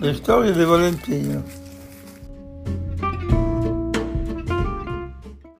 Le storie di Valentino.